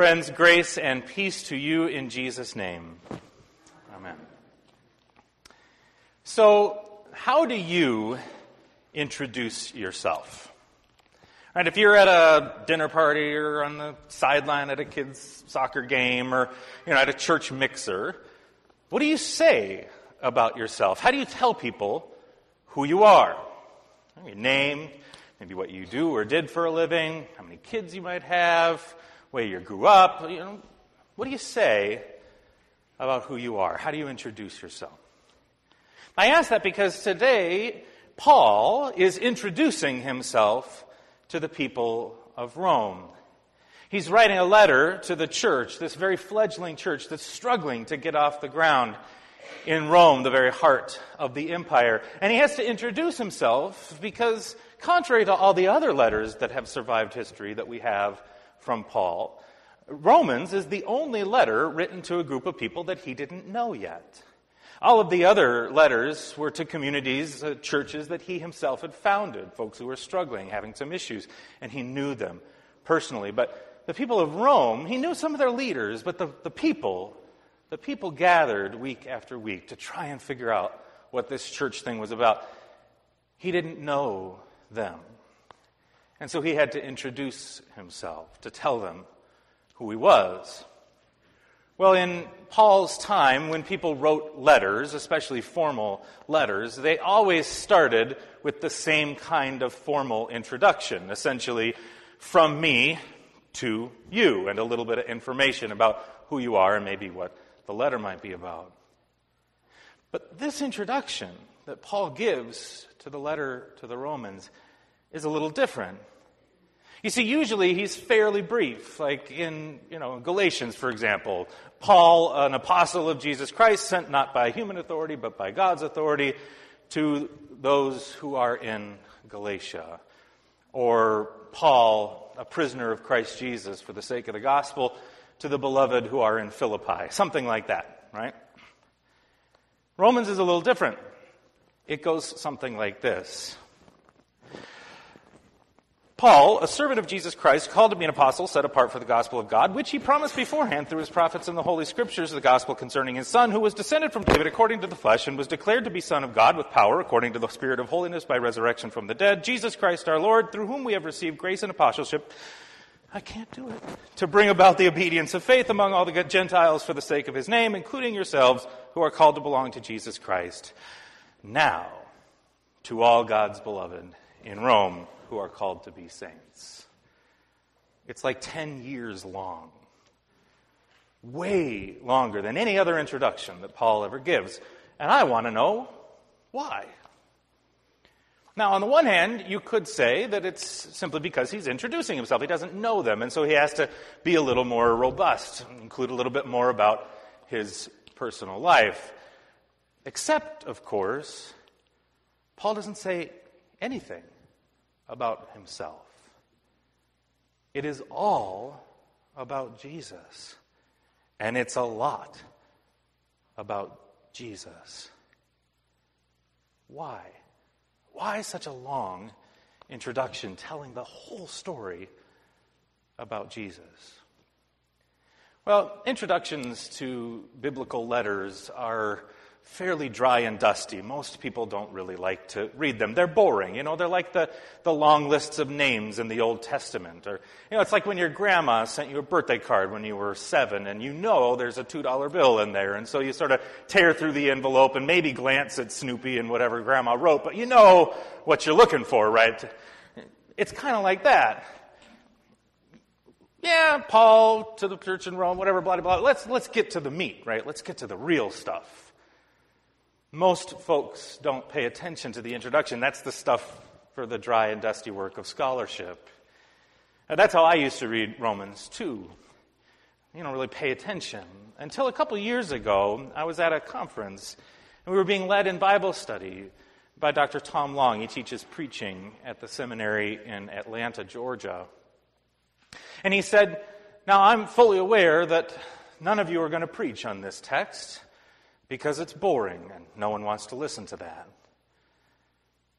Friends, grace and peace to you in Jesus' name. Amen. So, how do you introduce yourself? Right, if you're at a dinner party or on the sideline at a kid's soccer game or you know, at a church mixer, what do you say about yourself? How do you tell people who you are? Your name, maybe what you do or did for a living, how many kids you might have, where you grew up. You know, what do you say about who you are? How do you introduce yourself? I ask that because today Paul is introducing himself to the people of Rome. He's writing a letter to the church, this very fledgling church that's struggling to get off the ground in Rome, the very heart of the empire. And he has to introduce himself because, contrary to all the other letters that have survived history that we have from Paul, Romans is the only letter written to a group of people that he didn't know yet. All of the other letters were to communities, uh, churches that he himself had founded, folks who were struggling, having some issues, and he knew them personally. But the people of Rome, he knew some of their leaders, but the, the people, the people gathered week after week to try and figure out what this church thing was about. He didn't know them. And so he had to introduce himself to tell them who he was. Well, in Paul's time, when people wrote letters, especially formal letters, they always started with the same kind of formal introduction, essentially, from me to you, and a little bit of information about who you are and maybe what the letter might be about. But this introduction that Paul gives to the letter to the Romans is a little different. You see, usually he's fairly brief, like in, you know, Galatians, for example. Paul, an apostle of Jesus Christ, sent not by human authority, but by God's authority to those who are in Galatia. Or Paul, a prisoner of Christ Jesus for the sake of the gospel, to the beloved who are in Philippi. Something like that, right? Romans is a little different. It goes something like this. Paul, a servant of Jesus Christ, called to be an apostle, set apart for the gospel of God, which he promised beforehand through his prophets in the Holy Scriptures, the gospel concerning his Son, who was descended from David according to the flesh, and was declared to be Son of God with power, according to the Spirit of holiness by resurrection from the dead, Jesus Christ our Lord, through whom we have received grace and apostleship. I can't do it. To bring about the obedience of faith among all the Gentiles for the sake of his name, including yourselves, who are called to belong to Jesus Christ. Now, to all God's beloved in Rome, who are called to be saints. It's like 10 years long, way longer than any other introduction that Paul ever gives. And I want to know why. Now, on the one hand, you could say that it's simply because he's introducing himself. He doesn't know them, and so he has to be a little more robust, include a little bit more about his personal life. Except, of course, Paul doesn't say anything about himself. It is all about Jesus. And it's a lot about Jesus. Why? Why such a long introduction telling the whole story about Jesus? Well, introductions to biblical letters are fairly dry and dusty. Most people don't really like to read them. They're boring. You know, they're like the, the long lists of names in the Old Testament. Or, you know, it's like when your grandma sent you a birthday card when you were seven and you know there's a $2 bill in there. And so you sort of tear through the envelope and maybe glance at Snoopy and whatever grandma wrote, but you know what you're looking for, right? It's kind of like that. Yeah, Paul to the church in Rome, whatever, blah, blah, blah. Let's, let's get to the meat, right? Let's get to the real stuff. Most folks don't pay attention to the introduction. That's the stuff for the dry and dusty work of scholarship. And that's how I used to read Romans too. You don't really pay attention. Until a couple years ago, I was at a conference and we were being led in Bible study by Dr. Tom Long. He teaches preaching at the seminary in Atlanta, Georgia. And he said, Now I'm fully aware that none of you are going to preach on this text because it's boring and no one wants to listen to that.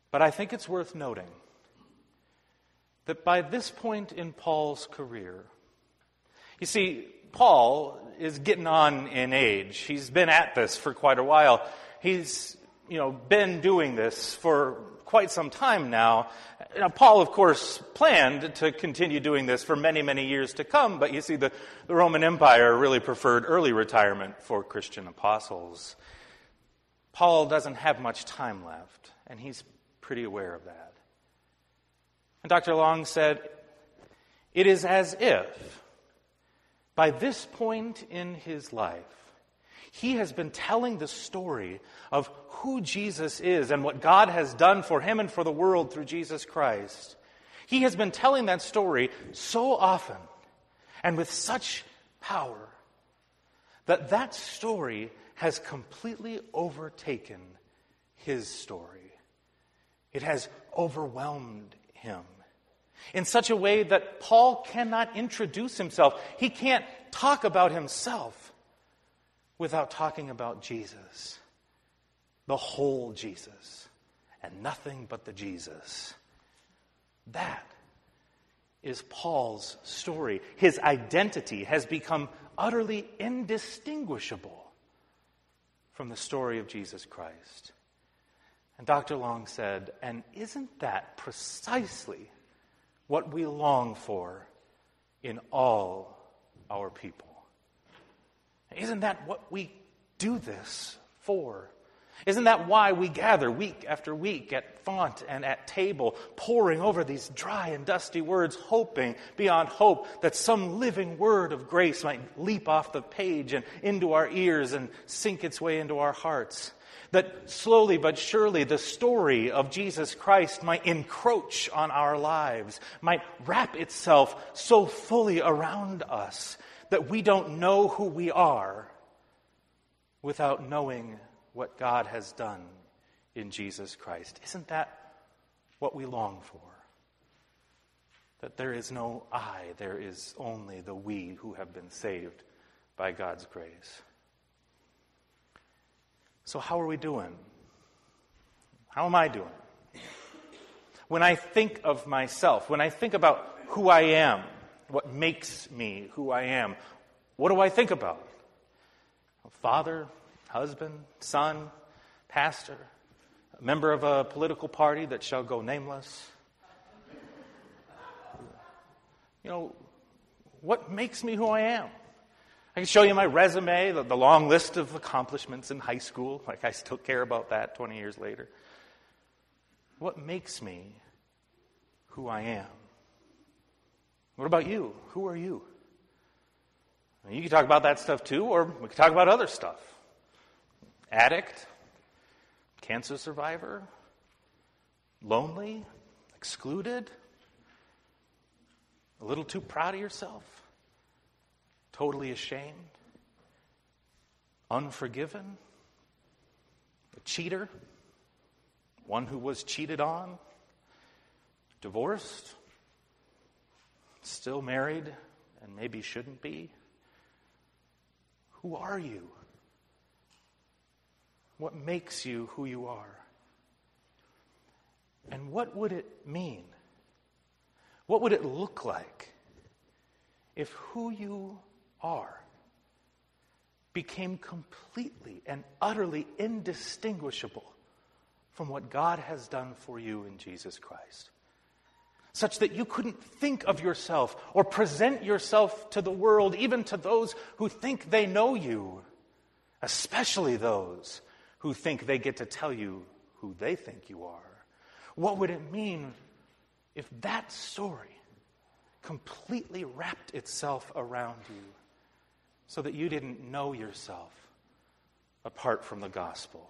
But I think it's worth noting that by this point in Paul's career, You see, Paul is getting on in age. He's been at this for quite a while. He's, you know, been doing this for quite some time now. Now, Paul, of course, planned to continue doing this for many, many years to come, but you see, the, the Roman Empire really preferred early retirement for Christian apostles. Paul doesn't have much time left, and he's pretty aware of that. And Dr. Long said, It is as if, by this point in his life, he has been telling the story of who Jesus is and what God has done for him and for the world through Jesus Christ. He has been telling that story so often and with such power that that story has completely overtaken his story. It has overwhelmed him in such a way that Paul cannot introduce himself. He can't talk about himself without talking about Jesus, the whole Jesus, and nothing but the Jesus. That is Paul's story. His identity has become utterly indistinguishable from the story of Jesus Christ. And Dr. Long said, and isn't that precisely what we long for in all our people? Isn't that what we do this for? Isn't that why we gather week after week at font and at table, poring over these dry and dusty words, hoping beyond hope that some living word of grace might leap off the page and into our ears and sink its way into our hearts? That slowly but surely the story of Jesus Christ might encroach on our lives, might wrap itself so fully around us that we don't know who we are without knowing what God has done in Jesus Christ. Isn't that what we long for? That there is no I, there is only the we who have been saved by God's grace. So, how are we doing? How am I doing? When I think of myself, when I think about who I am, what makes me who I am. What do I think about? Father, husband, son, pastor, member of a political party that shall go nameless. You know, what makes me who I am? I can show you my resume, the, the, long list of accomplishments in high school. Like, I still care about that 20 years later. What makes me who I am? What about you? Who are you? You can talk about that stuff too, or we can talk about other stuff. Addict, cancer survivor, lonely, excluded, a little too proud of yourself, totally ashamed, unforgiven, a cheater, one who was cheated on, divorced, still married and maybe shouldn't be? Who are you? What makes you who you are? And what would it mean? What would it look like if who you are became completely and utterly indistinguishable from what God has done for you in Jesus Christ? Such that you couldn't think of yourself or present yourself to the world, even to those who think they know you, especially those who think they get to tell you who they think you are. What would it mean if that story completely wrapped itself around you so that you didn't know yourself apart from the gospel?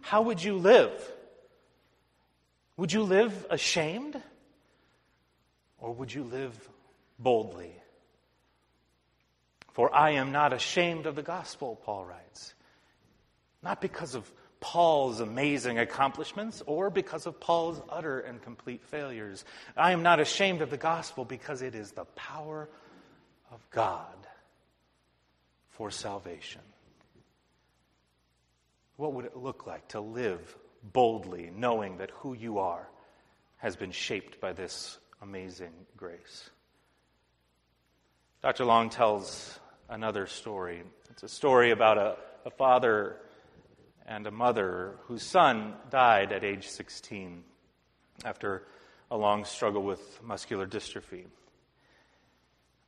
How would you live? Would you live ashamed? Or would you live boldly? For I am not ashamed of the gospel, Paul writes. Not because of Paul's amazing accomplishments or because of Paul's utter and complete failures. I am not ashamed of the gospel because it is the power of God for salvation. What would it look like to live boldly, knowing that who you are has been shaped by this amazing grace. Dr. Long tells another story. It's a story about a, a father and a mother whose son died at age 16 after a long struggle with muscular dystrophy.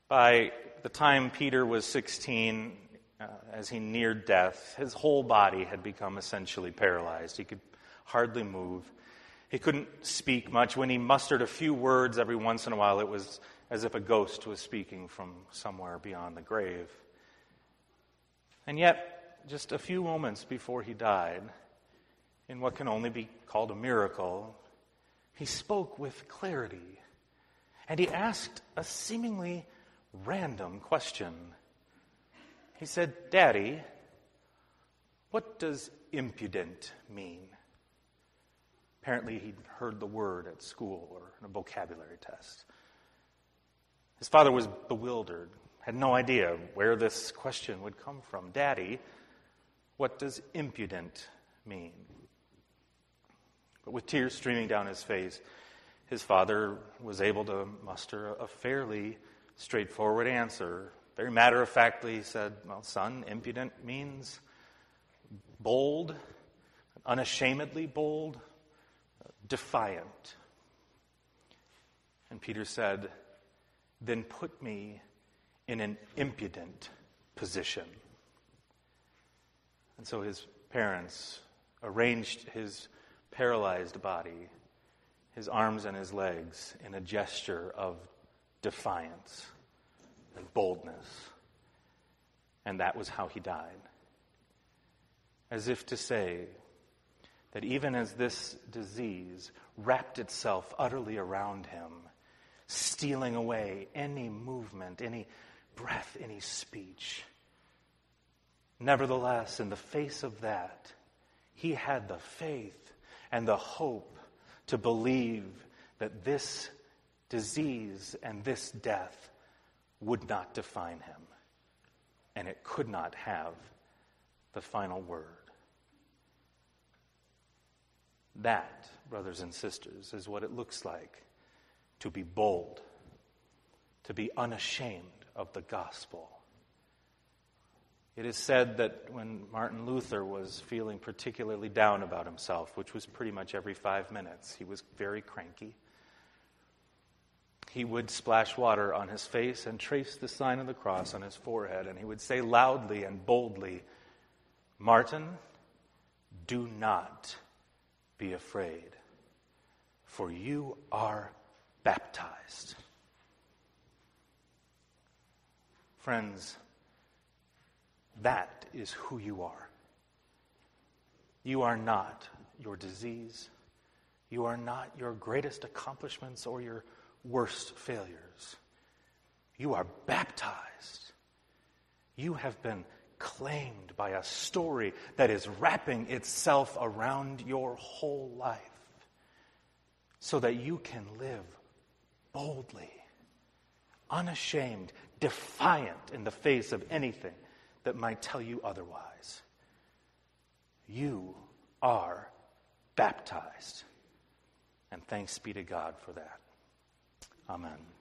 By the time Peter was 16, uh, as he neared death, his whole body had become essentially paralyzed. He could hardly move. He couldn't speak much. When he mustered a few words every once in a while, it was as if a ghost was speaking from somewhere beyond the grave. And yet, just a few moments before he died, in what can only be called a miracle, he spoke with clarity. And he asked a seemingly random question. He said, Daddy, what does impudent mean? Apparently, he'd heard the word at school or in a vocabulary test. His father was bewildered, had no idea where this question would come from. Daddy, what does impudent mean? But with tears streaming down his face, his father was able to muster a fairly straightforward answer. Very matter of factly, he said, Well, son, impudent means bold, unashamedly bold, defiant. And Peter said, Then put me in an impudent position. And so his parents arranged his paralyzed body, his arms and his legs, in a gesture of defiance and boldness. And that was how he died. As if to say that even as this disease wrapped itself utterly around him, stealing away any movement, any breath, any speech, nevertheless, in the face of that, he had the faith and the hope to believe that this disease and this death would not define him, and it could not have the final word. That, brothers and sisters, is what it looks like to be bold, to be unashamed of the gospel it is said that when Martin Luther was feeling particularly down about himself, which was pretty much every five minutes, he was very cranky. He would splash water on his face and trace the sign of the cross on his forehead, and he would say loudly and boldly, Martin, do not be afraid, for you are baptized. Friends, that is who you are. You are not your disease. You are not your greatest accomplishments or your worst failures. You are baptized. You have been claimed by a story that is wrapping itself around your whole life so that you can live boldly, unashamed, defiant in the face of anything that might tell you otherwise. You are baptized. And thanks be to God for that. Amen.